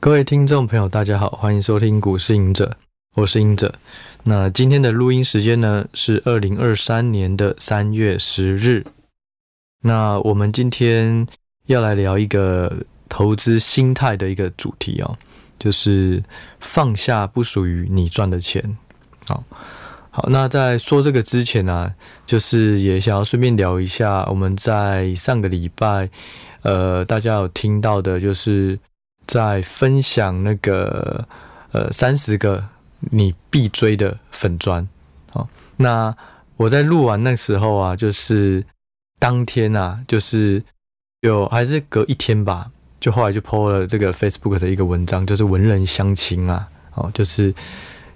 各位听众朋友，大家好，欢迎收听股市隐者，我是隐者。那今天的录音时间呢是二零二三年的三月十日。那我们今天要来聊一个投资心态的一个主题哦，就是放下不属于你赚的钱。好，好，那在说这个之前呢、就是也想要顺便聊一下，我们在上个礼拜，呃，大家有听到的，就是。在分享那个呃三十个你必追的粉专，好，那我在录完那时候啊，就是当天啊，就是有还是隔一天吧，就后来就 po 了这个 Facebook 的一个文章，就是文人相亲啊，哦，就是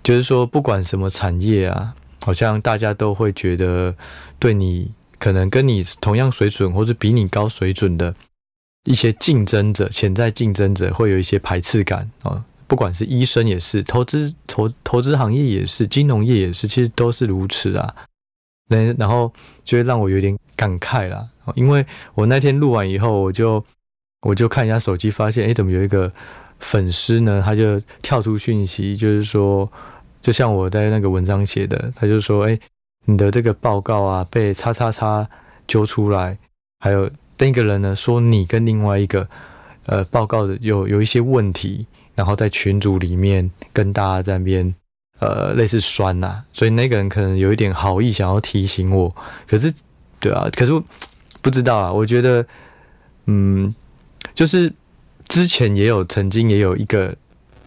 就是说不管什么产业啊，好像大家都会觉得对你可能跟你同样水准或者比你高水准的。一些竞争者、潜在竞争者会有一些排斥感啊，不管是医生也是，投资投投资行业也是，金融业也是，其实都是如此啊。那然后就会让我有点感慨啦，因为我那天录完以后，我就我就看一下手机，发现哎，怎么有一个粉丝呢？他就跳出讯息，就是说，就像我在那个文章写的，他就说，哎，你的这个报告啊，被叉叉叉揪出来，还有。那个人呢说，你跟另外一个呃报告的有有一些问题，然后在群组里面跟大家在那边呃类似酸呐、啊，所以那个人可能有一点好意想要提醒我，可是对啊，可是不知道啊，我觉得嗯，就是之前也有曾经也有一个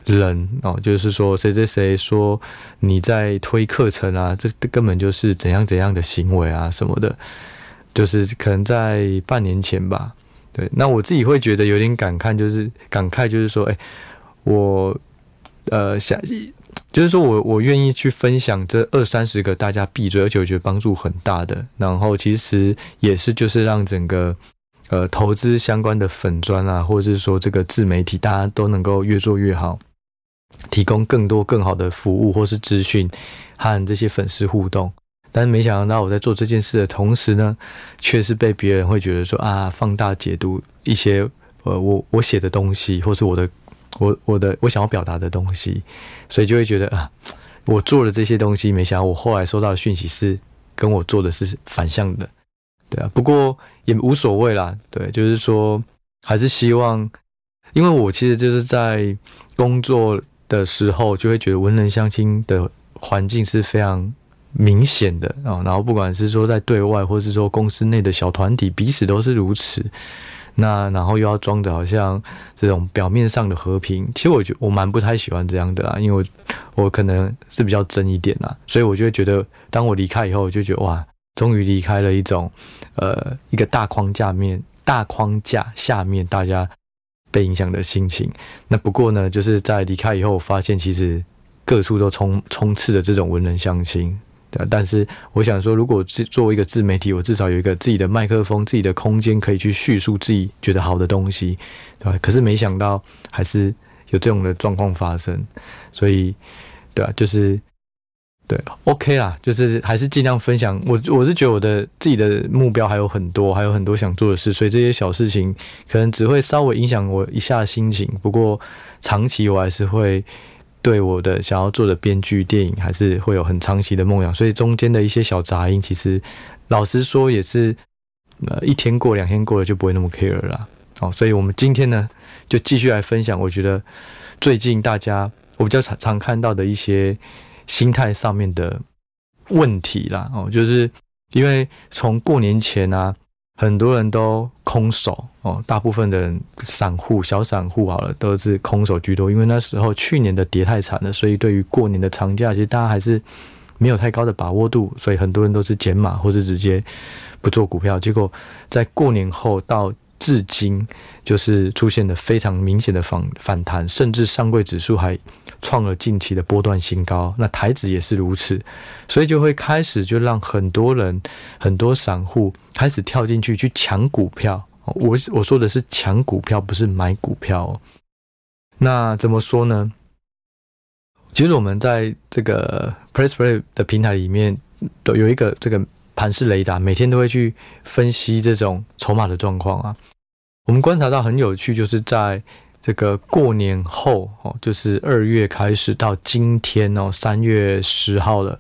人哦，就是说谁谁谁说你在推课程啊，这根本就是怎样怎样的行为啊什么的。就是可能在半年前吧，对，那我自己会觉得有点感慨，就是感慨，就是说，哎、我呃想，就是说我我愿意去分享这二三十个大家闭嘴，而且我觉得帮助很大的，然后其实也是就是让整个呃投资相关的粉专啊，或者是说这个自媒体，大家都能够越做越好，提供更多更好的服务或是资讯和这些粉丝互动。但是没想到我在做这件事的同时呢，却是被别人会觉得说啊，放大解读一些呃我我写的东西，或是我的我我的我想要表达的东西，所以就会觉得啊，我做了这些东西，没想到我后来收到的讯息是跟我做的是反向的，对啊，不过也无所谓啦，对，就是说还是希望，因为我其实就是在工作的时候就会觉得文人相亲的环境是非常。明显的啊，然后不管是说在对外，或是说公司内的小团体，彼此都是如此。那然后又要装的好像这种表面上的和平，其实我觉我蛮不太喜欢这样的啦，因为我我可能是比较真一点啦，所以我就会觉得，当我离开以后，我就觉得哇，终于离开了一种呃一个大框架面大框架下面大家被影响的心情。那不过呢，就是在离开以后，我发现其实各处都充充斥着这种文人相亲但是我想说，如果是作为一个自媒体，我至少有一个自己的麦克风、自己的空间，可以去叙述自己觉得好的东西，对吧？可是没想到还是有这种的状况发生，所以，对啊，就是对，OK 啦，就是还是尽量分享。我我是觉得我的自己的目标还有很多，还有很多想做的事，所以这些小事情可能只会稍微影响我一下心情。不过长期我还是会。对我的想要做的编剧电影，还是会有很长期的梦想，所以中间的一些小杂音，其实老实说也是，呃，一天过两天过了就不会那么 care 了。好，所以我们今天呢，就继续来分享，我觉得最近大家我比较常常看到的一些心态上面的问题啦。哦，就是因为从过年前啊。很多人都空手哦，大部分的人散户、小散户好了，都是空手居多。因为那时候去年的跌太惨了，所以对于过年的长假，其实大家还是没有太高的把握度，所以很多人都是减码或者直接不做股票。结果在过年后到至今，就是出现了非常明显的反反弹，甚至上柜指数还创了近期的波段新高，那台指也是如此，所以就会开始就让很多人、很多散户开始跳进去去抢股票。我我说的是抢股票，不是买股票。那怎么说呢？其实我们在这个 PressPlay 的平台里面都有一个这个盘式雷达，每天都会去分析这种筹码的状况啊。我们观察到很有趣，就是在这个过年后哦，就是二月开始到今天哦，三月十号了，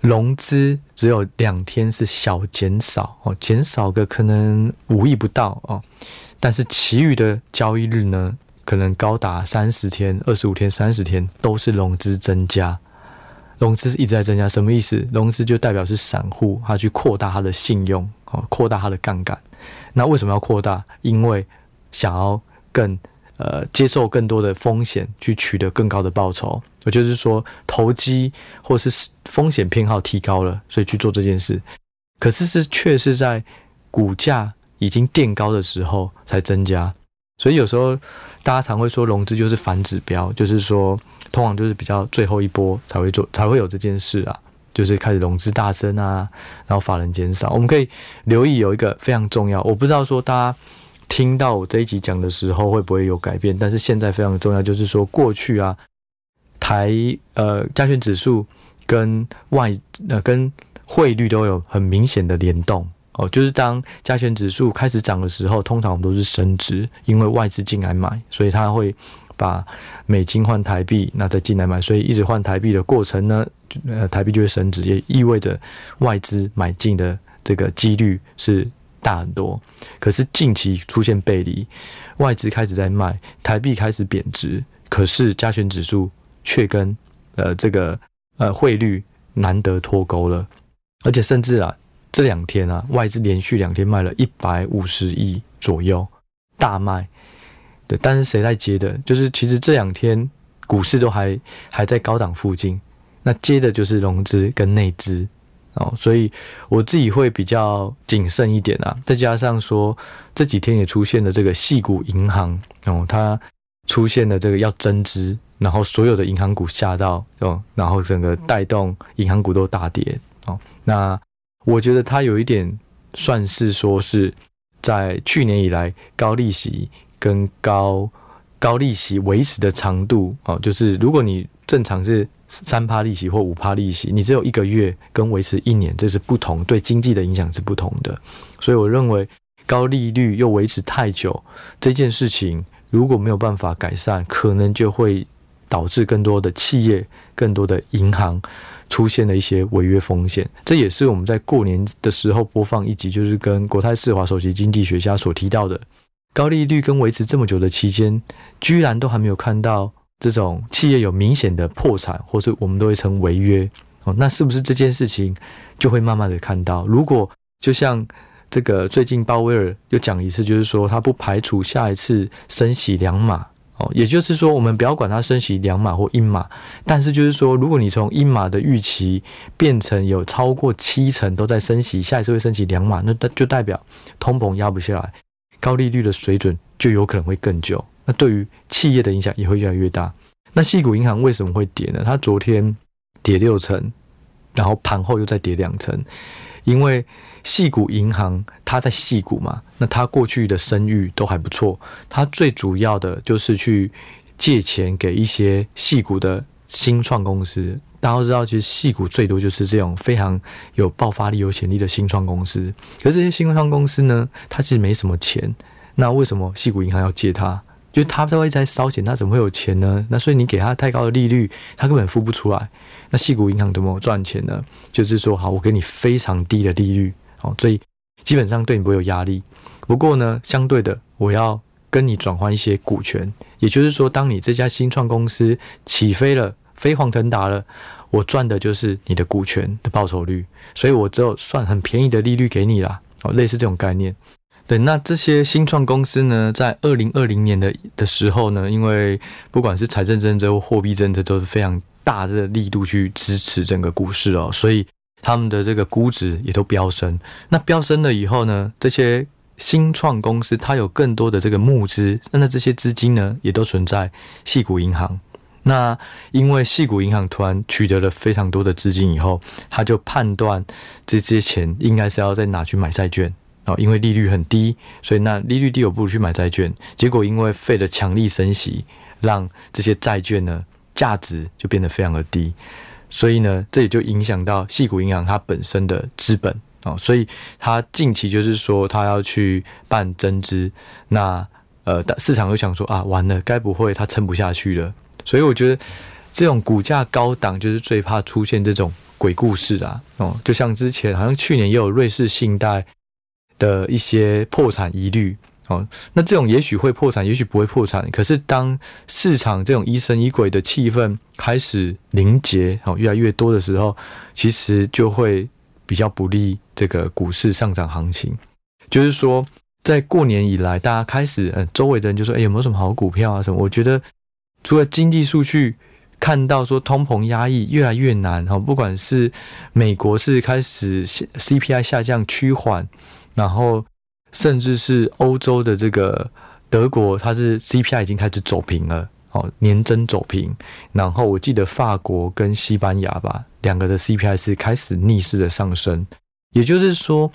融资只有两天是小减少哦，减少个可能五亿不到哦，但是其余的交易日呢，可能高达三十天、二十五天、三十天都是融资增加，融资一直在增加，什么意思？融资就代表是散户他去扩大他的信用哦，扩大他的杠杆。那为什么要扩大？因为想要更呃，接受更多的风险，去取得更高的报酬。也就是说，投机或是风险偏好提高了，所以去做这件事。可是是却是在股价已经垫高的时候才增加。所以有时候大家常会说，融资就是反指标，就是说，通常就是比较最后一波才会做，才会有这件事啊，就是开始融资大增啊，然后法人减少。我们可以留意有一个非常重要，我不知道说大家。听到我这一集讲的时候会不会有改变？但是现在非常重要，就是说过去啊，台呃加权指数跟外呃跟汇率都有很明显的联动哦。就是当加权指数开始涨的时候，通常我们都是升值，因为外资进来买，所以它会把美金换台币，那再进来买，所以一直换台币的过程呢，呃台币就会升值，也意味着外资买进的这个几率是。大很多，可是近期出现背离，外资开始在卖，台币开始贬值，可是加权指数却跟呃这个呃汇率难得脱钩了，而且甚至啊这两天啊外资连续两天卖了一百五十亿左右，大卖，但是谁在接的？就是其实这两天股市都还还在高档附近，那接的就是融资跟内资。哦，所以我自己会比较谨慎一点啊，再加上说这几天也出现了这个矽谷银行哦，它出现了这个要增资，然后所有的银行股吓到哦，然后整个带动银行股都大跌哦。那我觉得它有一点算是说是在去年以来高利息跟高高利息维持的长度哦，就是如果你正常是。三趴利息或五趴利息，你只有一个月跟维持一年，这是不同，对经济的影响是不同的。所以我认为高利率又维持太久这件事情，如果没有办法改善，可能就会导致更多的企业、更多的银行出现了一些违约风险。这也是我们在过年的时候播放一集，就是跟国泰世华首席经济学家所提到的，高利率跟维持这么久的期间，居然都还没有看到。这种企业有明显的破产，或是我们都会称违约哦，那是不是这件事情就会慢慢的看到？如果就像这个最近鲍威尔又讲一次，就是说他不排除下一次升息两码哦，也就是说我们不要管他升息两码或一码，但是就是说，如果你从一码的预期变成有超过七成都在升息，下一次会升息两码，那就代表通膨压不下来，高利率的水准就有可能会更久。那对于企业的影响也会越来越大。那矽谷银行为什么会跌呢？它昨天跌六成，然后盘后又再跌两成，因为矽谷银行它在矽谷嘛，那它过去的声誉都还不错。它最主要的就是去借钱给一些矽谷的新创公司。大家都知道，其实戏股最多就是这种非常有爆发力、有潜力的新创公司。可是这些新创公司呢，它其实没什么钱。那为什么戏股银行要借它？就他都会在烧钱，他怎么会有钱呢？那所以你给他太高的利率，他根本付不出来。那矽谷银行怎么赚钱呢？就是说，好，我给你非常低的利率，哦，所以基本上对你不会有压力。不过呢，相对的，我要跟你转换一些股权，也就是说，当你这家新创公司起飞了，飞黄腾达了，我赚的就是你的股权的报酬率，所以我只有算很便宜的利率给你啦，哦，类似这种概念。对，那这些新创公司呢，在二零二零年的的时候呢，因为不管是财政政策或货币政策都是非常大的力度去支持整个股市哦，所以他们的这个估值也都飙升。那飙升了以后呢，这些新创公司它有更多的这个募资，那那这些资金呢，也都存在矽谷银行。那因为细谷银行突然取得了非常多的资金以后，他就判断这些钱应该是要再拿去买债券。哦，因为利率很低，所以那利率低，我不如去买债券。结果因为费的强力升息，让这些债券呢价值就变得非常的低，所以呢，这也就影响到细谷银行它本身的资本哦。所以它近期就是说，它要去办增资，那呃，市场又想说啊，完了，该不会它撑不下去了？所以我觉得这种股价高档就是最怕出现这种鬼故事啦。哦，就像之前好像去年也有瑞士信贷的一些破产疑虑哦，那这种也许会破产，也许不会破产。可是当市场这种疑神疑鬼的气氛开始凝结哦，越来越多的时候，其实就会比较不利这个股市上涨行情。就是说。在过年以来，大家开始，嗯，周围的人就说：“哎，有没有什么好股票啊？什么？”我觉得，除了经济数据看到说通膨压抑越来越难，哈，不管是美国是开始 CPI 下降趋缓，然后甚至是欧洲的这个德国，它是 CPI 已经开始走平了，哦，年增走平。然后我记得法国跟西班牙吧，两个的 CPI 是开始逆势的上升，也就是说。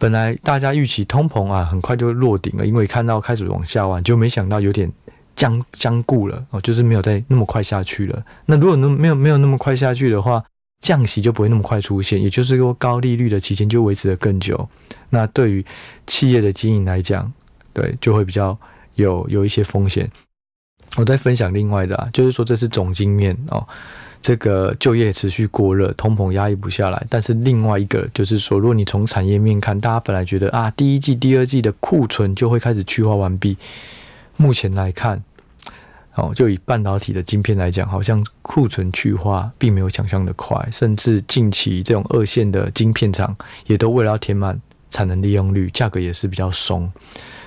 本来大家预期通膨啊很快就会落顶了，因为看到开始往下弯，就没想到有点僵僵固了哦，就是没有再那么快下去了。那如果那没有没有那么快下去的话，降息就不会那么快出现，也就是说高利率的期间就维持的更久。那对于企业的经营来讲，对就会比较有有一些风险。我再分享另外的啊，就是说这是总经面哦。这个就业持续过热，通膨压抑不下来。但是另外一个就是说，如果你从产业面看，大家本来觉得啊，第一季、第二季的库存就会开始去化完毕。目前来看，哦，就以半导体的晶片来讲，好像库存去化并没有想象的快，甚至近期这种二线的晶片厂也都为了要填满产能利用率，价格也是比较松。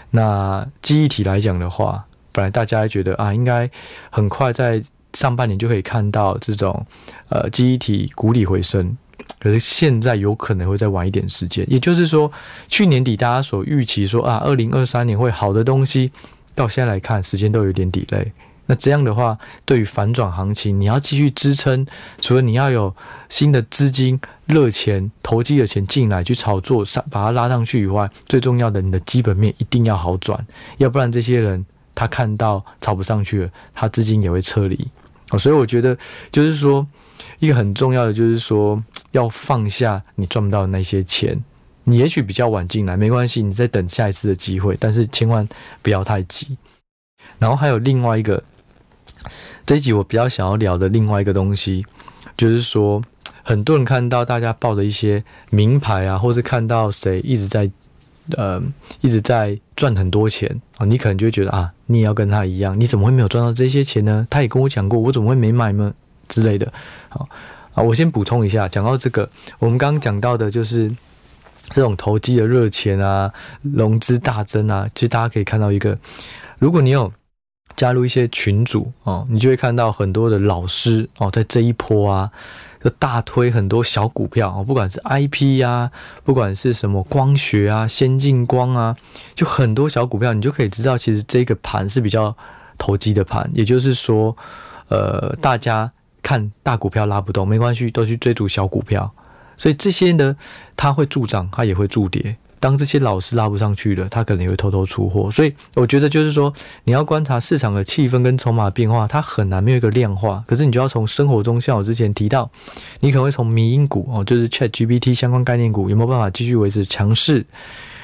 那记忆体来讲的话，本来大家觉得啊，应该很快在。上半年就可以看到这种呃记忆体股利回升，可是现在有可能会再晚一点时间。也就是说，去年底大家所预期说啊，二零二三年会好的东西，到现在来看时间都有点 delay。那这样的话，对于反转行情，你要继续支撑，除了你要有新的资金热钱、投机的钱进来去炒作上，把它拉上去以外，最重要的，你的基本面一定要好转，要不然这些人他看到炒不上去了，他资金也会撤离。哦所以我觉得，就是说，一个很重要的就是说，要放下你赚不到的那些钱。你也许比较晚进来，没关系，你再等下一次的机会，但是千万不要太急。然后还有另外一个，这一集我比较想要聊的另外一个东西，就是说，很多人看到大家报的一些名牌啊，或是看到谁一直在。呃，一直在赚很多钱啊，你可能就会觉得啊，你也要跟他一样，你怎么会没有赚到这些钱呢？他也跟我讲过，我怎么会没买呢？之类的。好啊，我先补充一下，讲到这个，我们刚刚讲到的就是这种投机的热钱啊，融资大增啊，其实大家可以看到一个，如果你有加入一些群组哦，你就会看到很多的老师哦，在这一波啊。就大推很多小股票哦，不管是 IP 呀、不管是什么光学啊、先进光啊，就很多小股票，你就可以知道，其实这个盘是比较投机的盘。也就是说，呃，大家看大股票拉不动，没关系，都去追逐小股票。所以这些呢，它会助涨，它也会助跌。当这些老师拉不上去了，他可能也会偷偷出货。所以我觉得就是说，你要观察市场的气氛跟筹码变化，它很难没有一个量化。可是你就要从生活中，像我之前提到，你可能会从迷因股哦，就是 ChatGPT 相关概念股有没有办法继续维持强势，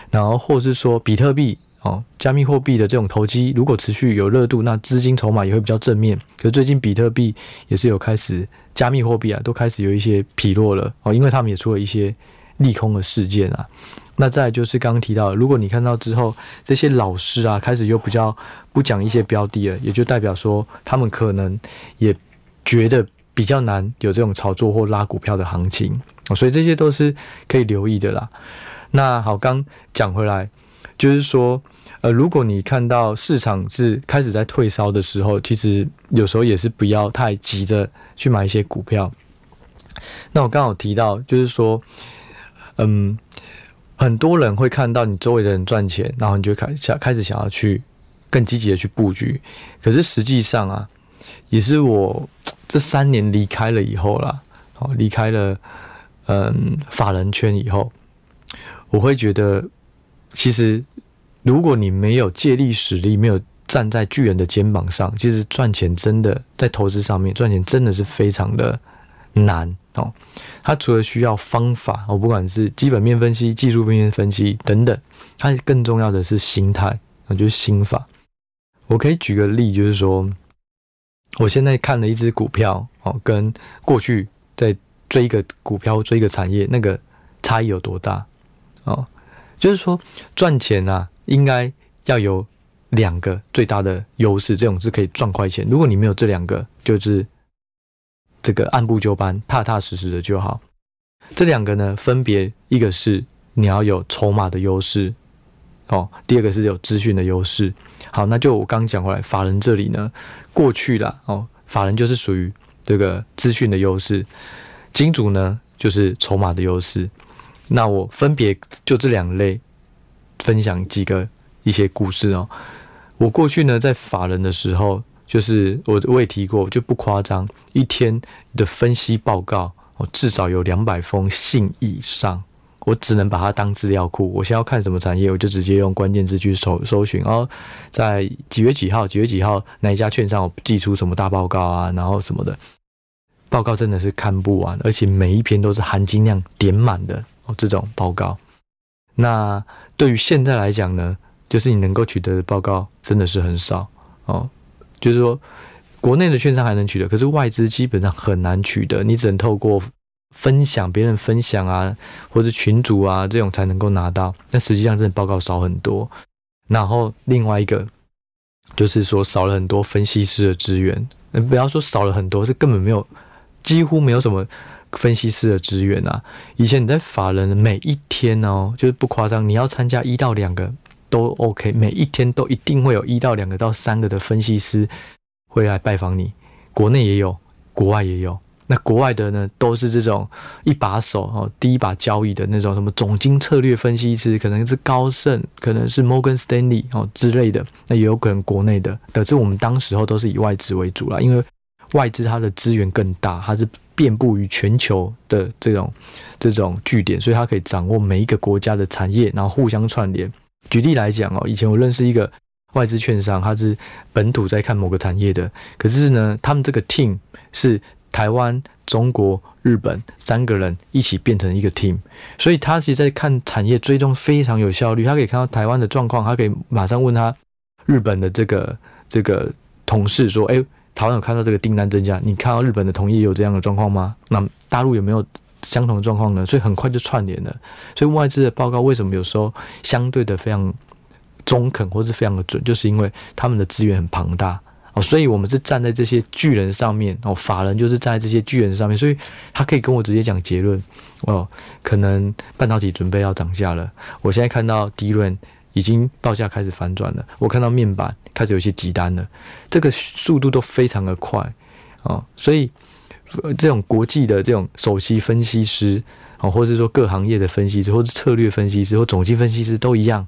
然后或是说比特币哦，加密货币的这种投机，如果持续有热度，那资金筹码也会比较正面。可是最近比特币也是有开始，加密货币啊都开始有一些疲弱了哦，因为他们也出了一些利空的事件啊。那再就是刚刚提到，如果你看到之后这些老师啊开始又比较不讲一些标的了，也就代表说他们可能也觉得比较难有这种炒作或拉股票的行情，所以这些都是可以留意的啦。那好，刚讲回来就是说，呃，如果你看到市场是开始在退烧的时候，其实有时候也是不要太急着去买一些股票。那我刚好提到就是说，嗯。很多人会看到你周围的人赚钱，然后你就开想开始想要去更积极的去布局。可是实际上啊，也是我这三年离开了以后啦，哦，离开了嗯法人圈以后，我会觉得，其实如果你没有借力使力，没有站在巨人的肩膀上，其实赚钱真的在投资上面赚钱真的是非常的难。哦，它除了需要方法，我不管是基本面分析、技术面分析等等，它更重要的是心态，就是心法。我可以举个例，就是说，我现在看了一只股票哦，跟过去在追一个股票、追一个产业，那个差异有多大哦？就是说，赚钱啊，应该要有两个最大的优势，这种是可以赚快钱。如果你没有这两个，就是这个按部就班、踏踏实实的就好。这两个呢，分别一个是你要有筹码的优势。哦，第二个是有资讯的优势。好，那就我刚讲回来，法人这里呢，过去啦，哦，法人就是属于这个资讯的优势，金主呢就是筹码的优势。那我分别就这两类分享几个一些故事哦。我过去呢在法人的时候，就是我我也提过，就不夸张，一天的分析报告，我，至少有两百封信以上。我只能把它当资料库。我先要看什么产业，我就直接用关键字去搜搜寻。然后在几月几号、几月几号哪一家券商，我寄出什么大报告啊，然后什么的报告真的是看不完，而且每一篇都是含金量点满的哦。这种报告，那对于现在来讲呢，就是你能够取得的报告真的是很少哦。就是说，国内的券商还能取得，可是外资基本上很难取得，你只能透过。分享别人分享啊，或者群组啊，这种才能够拿到。但实际上，这报告少很多。然后另外一个就是说，少了很多分析师的资源。不要说少了很多，是根本没有，几乎没有什么分析师的资源啊。以前你在法人每一天哦，就是不夸张，你要参加一到两个都 OK，每一天都一定会有一到两个到三个的分析师会来拜访你。国内也有，国外也有。那国外的呢，都是这种一把手哦，第一把交椅的那种什么总经策略分析师，可能是高盛，可能是 Morgan Stanley 哦之类的。那也有可能国内的，可是我们当时候都是以外资为主啦，因为外资它的资源更大，它是遍布于全球的这种这种据点，所以它可以掌握每一个国家的产业，然后互相串联。举例来讲哦，以前我认识一个外资券商，他是本土在看某个产业的，可是呢，他们这个 team 是。台湾、中国、日本三个人一起变成一个 team，所以他其实在看产业追踪非常有效率。他可以看到台湾的状况，他可以马上问他日本的这个这个同事说：“诶，台湾有看到这个订单增加，你看到日本的同业有这样的状况吗？那大陆有没有相同的状况呢？”所以很快就串联了。所以外资的报告为什么有时候相对的非常中肯，或是非常的准，就是因为他们的资源很庞大哦。所以，我们是站在这些巨人上面哦，法人就是站在这些巨人上面，所以他可以跟我直接讲结论哦。可能半导体准备要涨价了，我现在看到 DRAM 已经报价开始反转了，我看到面板开始有些急单了，这个速度都非常的快哦。所以，这种国际的这种首席分析师哦，或者说各行业的分析师，或者策略分析师或总经分析师都一样。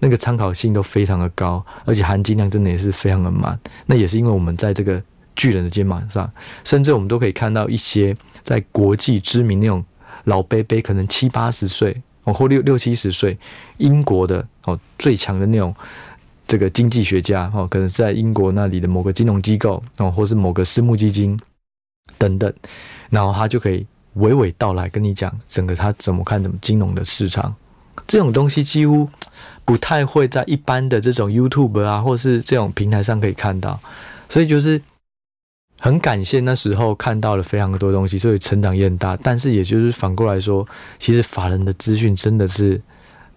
那个参考性都非常的高，而且含金量真的也是非常的满。那也是因为我们在这个巨人的肩膀上，甚至我们都可以看到一些在国际知名那种老伯伯，可能七八十岁哦，或六六七十岁，英国的哦最强的那种这个经济学家哦，可能在英国那里的某个金融机构哦，或是某个私募基金等等，然后他就可以娓娓道来跟你讲整个他怎么看怎么金融的市场，这种东西几乎。不太会在一般的这种 YouTube 啊，或是这种平台上可以看到，所以就是很感谢那时候看到了非常多东西，所以成长也很大。但是也就是反过来说，其实法人的资讯真的是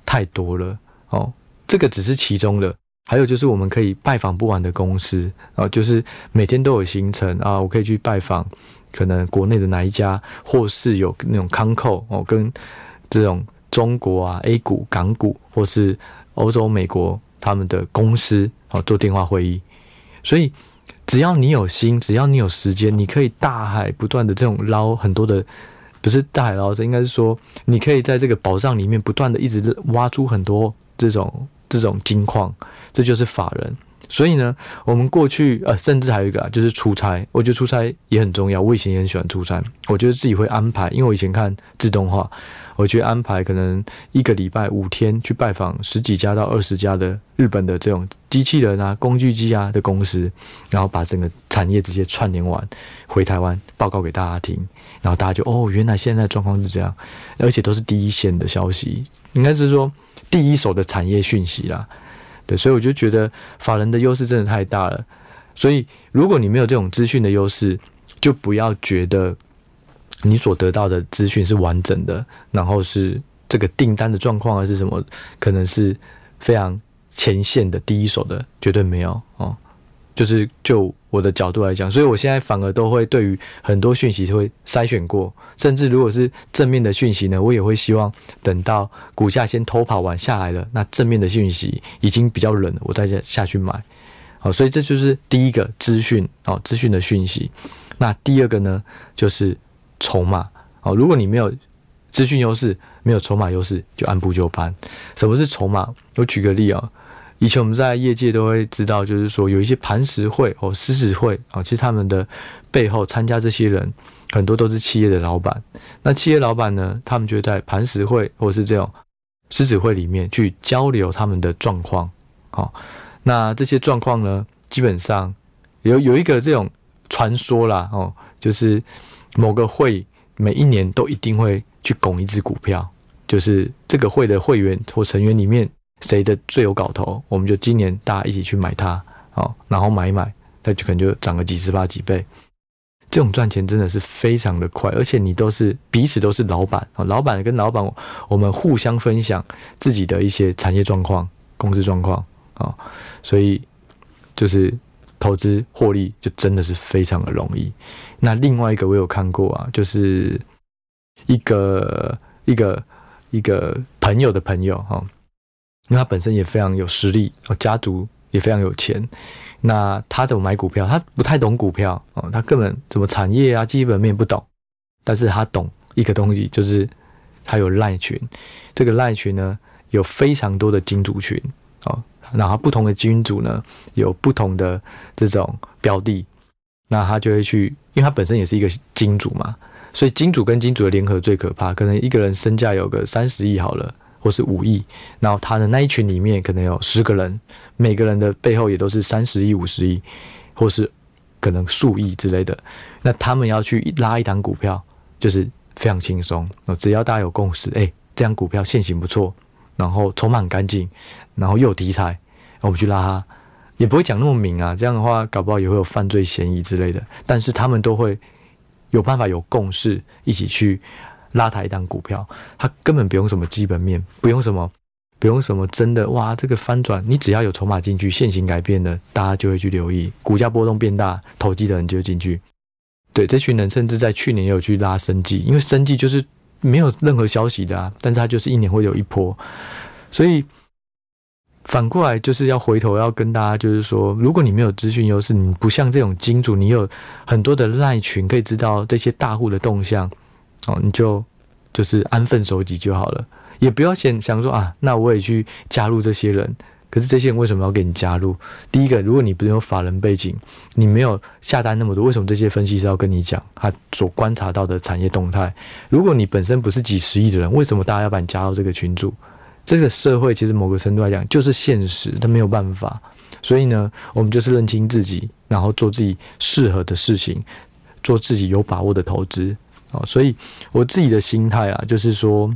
太多了哦。这个只是其中的，还有就是我们可以拜访不完的公司啊，就是每天都有行程啊，我可以去拜访可能国内的哪一家，或是有那种康扣哦，跟这种中国啊 A 股、港股或是。欧洲、美国他们的公司哦，做电话会议，所以只要你有心，只要你有时间，你可以大海不断的这种捞很多的，不是大海捞针，应该是说你可以在这个宝藏里面不断的一直挖出很多这种这种金矿，这就是法人。所以呢，我们过去呃，甚至还有一个啊，就是出差。我觉得出差也很重要。我以前也很喜欢出差。我觉得自己会安排，因为我以前看自动化，我觉得安排可能一个礼拜五天去拜访十几家到二十家的日本的这种机器人啊、工具机啊的公司，然后把整个产业直接串联完，回台湾报告给大家听，然后大家就哦，原来现在状况是这样，而且都是第一线的消息，应该是说第一手的产业讯息啦。对，所以我就觉得法人的优势真的太大了。所以如果你没有这种资讯的优势，就不要觉得你所得到的资讯是完整的，然后是这个订单的状况还是什么，可能是非常前线的第一手的，绝对没有哦。就是就我的角度来讲，所以我现在反而都会对于很多讯息会筛选过，甚至如果是正面的讯息呢，我也会希望等到股价先偷跑完下来了，那正面的讯息已经比较冷了，我再下下去买。好，所以这就是第一个资讯哦，资讯的讯息。那第二个呢，就是筹码哦。如果你没有资讯优势，没有筹码优势，就按部就班。什么是筹码？我举个例啊。以前我们在业界都会知道，就是说有一些盘石会哦、狮子会啊，其实他们的背后参加这些人很多都是企业的老板。那企业老板呢，他们就在盘石会或是这种狮子会里面去交流他们的状况。好，那这些状况呢，基本上有有一个这种传说啦，哦，就是某个会每一年都一定会去拱一只股票，就是这个会的会员或成员里面。谁的最有搞头，我们就今年大家一起去买它，哦，然后买一买，它就可能就涨个几十八几倍。这种赚钱真的是非常的快，而且你都是彼此都是老板啊，老板跟老板，我们互相分享自己的一些产业状况、公司状况啊，所以就是投资获利就真的是非常的容易。那另外一个我有看过啊，就是一个一个一个朋友的朋友哈。因为他本身也非常有实力，哦，家族也非常有钱。那他怎么买股票？他不太懂股票哦，他根本什么产业啊、基本面不懂。但是他懂一个东西，就是他有赖群。这个赖群呢，有非常多的金主群哦。然后不同的金主呢，有不同的这种标的。那他就会去，因为他本身也是一个金主嘛，所以金主跟金主的联合最可怕。可能一个人身价有个三十亿好了。或是五亿，然后他的那一群里面可能有十个人，每个人的背后也都是三十亿、五十亿，或是可能数亿之类的。那他们要去拉一档股票，就是非常轻松。只要大家有共识，哎，这档股票现行不错，然后筹码很干净，然后又有题材，我们去拉它，也不会讲那么明啊。这样的话，搞不好也会有犯罪嫌疑之类的。但是他们都会有办法有共识，一起去。拉抬一档股票，它根本不用什么基本面，不用什么，不用什么真的哇，这个翻转，你只要有筹码进去，现行改变了，大家就会去留意，股价波动变大，投机的人就会进去。对，这群人甚至在去年也有去拉生技，因为生技就是没有任何消息的啊，但是它就是一年会有一波，所以反过来就是要回头要跟大家就是说，如果你没有资讯优势，你不像这种金主，你有很多的赖群可以知道这些大户的动向。哦，你就就是安分守己就好了，也不要先想说啊，那我也去加入这些人。可是这些人为什么要给你加入？第一个，如果你不是有法人背景，你没有下单那么多，为什么这些分析师要跟你讲他所观察到的产业动态？如果你本身不是几十亿的人，为什么大家要把你加到这个群组？这个社会其实某个程度来讲就是现实，他没有办法。所以呢，我们就是认清自己，然后做自己适合的事情，做自己有把握的投资。哦，所以我自己的心态啊，就是说，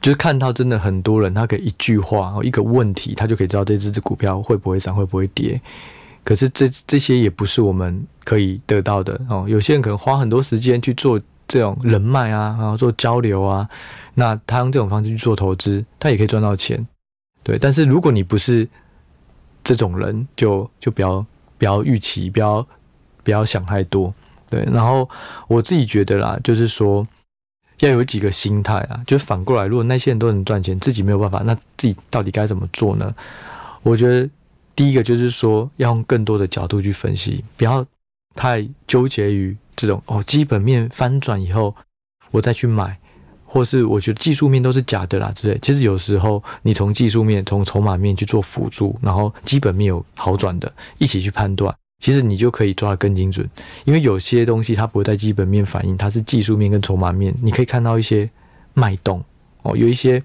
就是看到真的很多人，他可以一句话，一个问题，他就可以知道这只股票会不会涨，会不会跌。可是这这些也不是我们可以得到的哦。有些人可能花很多时间去做这种人脉啊，然后做交流啊，那他用这种方式去做投资，他也可以赚到钱。对，但是如果你不是这种人，就就不要不要预期，不要不要想太多。对，然后我自己觉得啦，就是说要有几个心态啊，就反过来，如果那些人都能赚钱，自己没有办法，那自己到底该怎么做呢？我觉得第一个就是说，要用更多的角度去分析，不要太纠结于这种哦，基本面翻转以后我再去买，或是我觉得技术面都是假的啦之类。其实有时候你从技术面、从筹码面去做辅助，然后基本面有好转的，一起去判断。其实你就可以抓得更精准，因为有些东西它不会在基本面反映，它是技术面跟筹码面，你可以看到一些脉动哦，有一些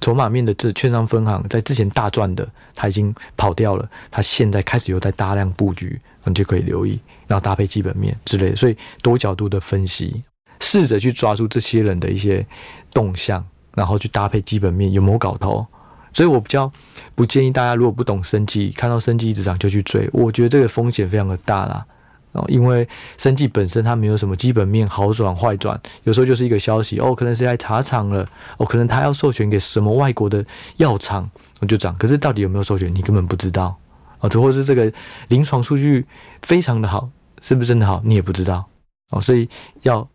筹码面的这券商分行在之前大赚的，它已经跑掉了，它现在开始有在大量布局，你就可以留意，然后搭配基本面之类的，所以多角度的分析，试着去抓住这些人的一些动向，然后去搭配基本面有没有搞头，所以我比较不建议大家，如果不懂生技，看到生技一直涨就去追，我觉得这个风险非常的大啦。哦，因为生技本身它没有什么基本面好转坏转，有时候就是一个消息哦，可能谁来查厂了，哦，可能他要授权给什么外国的药厂，我就涨。可是到底有没有授权，你根本不知道哦，或者是这个临床数据非常的好，是不是真的好，你也不知道哦，所以要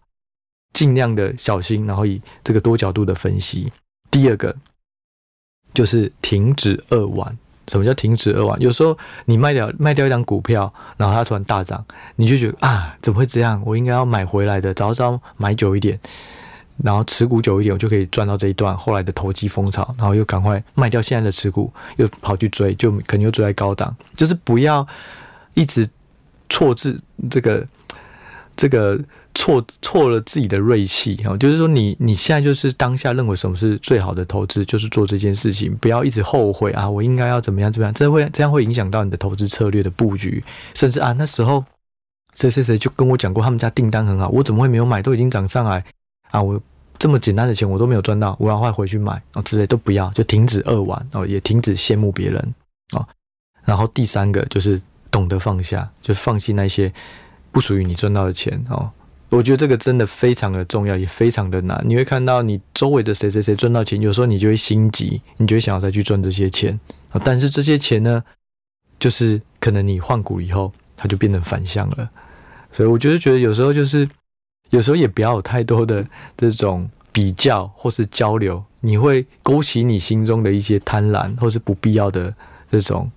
尽量的小心，然后以这个多角度的分析。第二个就是停止扼腕。什么叫停止扼腕？有时候你卖掉卖掉一张股票，然后它突然大涨，你就觉得啊，怎么会这样？我应该要买回来的，早知道买久一点，然后持股久一点，我就可以赚到这一段后来的投机风潮，然后又赶快卖掉现在的持股，又跑去追，就肯定又追在高档。就是不要一直错置这个这个。错错了自己的锐气哈，就是说你你现在就是当下认为什么是最好的投资，就是做这件事情，不要一直后悔啊，我应该要怎么样怎么样，这会这样会影响到你的投资策略的布局，甚至啊那时候谁谁谁就跟我讲过他们家订单很好，我怎么会没有买，都已经涨上来啊，我这么简单的钱我都没有赚到，我要快回去买啊之类都不要，就停止扼腕哦，也停止羡慕别人啊，然后第三个就是懂得放下，就放弃那些不属于你赚到的钱哦。我觉得这个真的非常的重要，也非常的难。你会看到你周围的谁谁谁赚到钱，有时候你就会心急，你就会想要再去赚这些钱。但是这些钱呢，就是可能你换股以后，它就变成反向了。所以我就是，觉得有时候就是，有时候也不要有太多的这种比较或是交流，你会勾起你心中的一些贪婪或是不必要的这种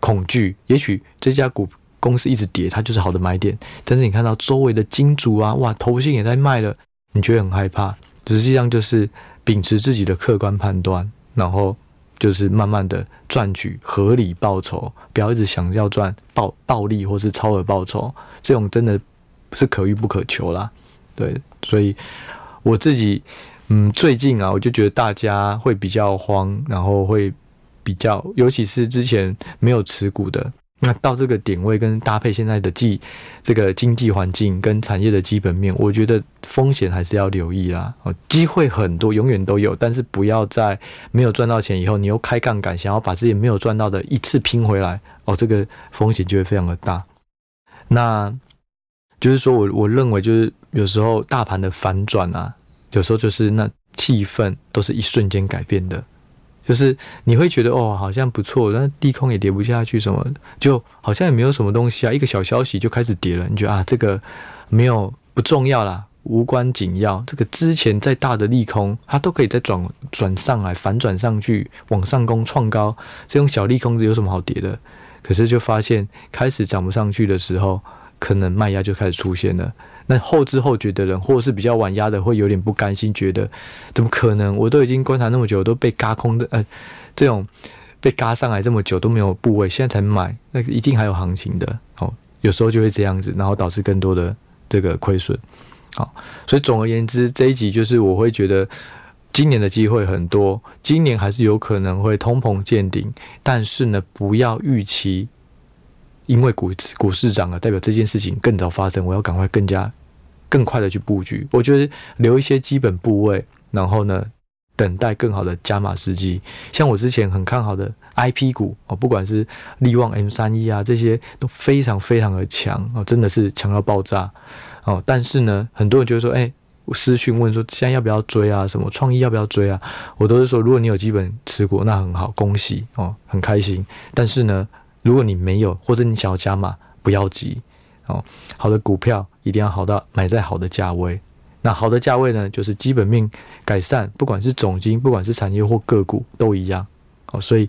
恐惧。也许这家股。公司一直跌，它就是好的买点。但是你看到周围的金主啊，哇，投信也在卖了，你觉得很害怕。实际上就是秉持自己的客观判断，然后就是慢慢的赚取合理报酬，不要一直想要赚暴暴利或是超额报酬，这种真的是可遇不可求啦。对，所以我自己，嗯，最近啊，我就觉得大家会比较慌，然后会比较，尤其是之前没有持股的。那到这个点位跟搭配现在的经这个经济环境跟产业的基本面，我觉得风险还是要留意啦。哦，机会很多，永远都有，但是不要在没有赚到钱以后，你又开杠杆，想要把自己没有赚到的一次拼回来，哦，这个风险就会非常的大。那就是说我我认为就是有时候大盘的反转啊，有时候就是那气氛都是一瞬间改变的。就是你会觉得哦，好像不错，但是低空也跌不下去，什么就好像也没有什么东西啊，一个小消息就开始跌了。你觉得啊，这个没有不重要啦，无关紧要。这个之前再大的利空，它都可以再转转上来，反转上去，往上攻创高。这种小利空有什么好跌的？可是就发现开始涨不上去的时候，可能卖压就开始出现了。那后知后觉的人，或者是比较晚压的，会有点不甘心，觉得怎么可能？我都已经观察那么久，都被嘎空的，呃，这种被嘎上来这么久都没有部位，现在才买，那一定还有行情的。哦，有时候就会这样子，然后导致更多的这个亏损。好，所以总而言之，这一集就是我会觉得今年的机会很多，今年还是有可能会通膨见顶，但是呢，不要预期。因为股股市涨了，代表这件事情更早发生，我要赶快更加更快的去布局。我觉得留一些基本部位，然后呢，等待更好的加码时机。像我之前很看好的 IP 股哦，不管是力旺 M 三一啊，这些都非常非常的强哦，真的是强到爆炸哦。但是呢，很多人就会说，哎，我私讯问说，现在要不要追啊？什么创意要不要追啊？我都是说，如果你有基本持股，那很好，恭喜哦，很开心。但是呢，如果你没有，或者你想要加码，不要急哦。好的股票一定要好到买在好的价位。那好的价位呢，就是基本面改善，不管是总经，不管是产业或个股都一样哦。所以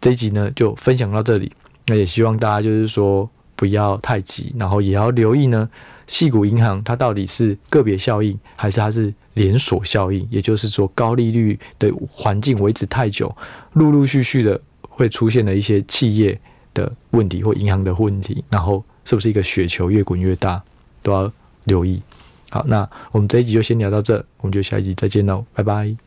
这一集呢就分享到这里。那也希望大家就是说不要太急，然后也要留意呢，矽谷银行它到底是个别效应，还是它是连锁效应？也就是说，高利率的环境维持太久，陆陆续续的会出现的一些企业。的问题或银行的问题，然后是不是一个雪球越滚越大，都要留意。好，那我们这一集就先聊到这，我们就下一集再见喽，拜拜。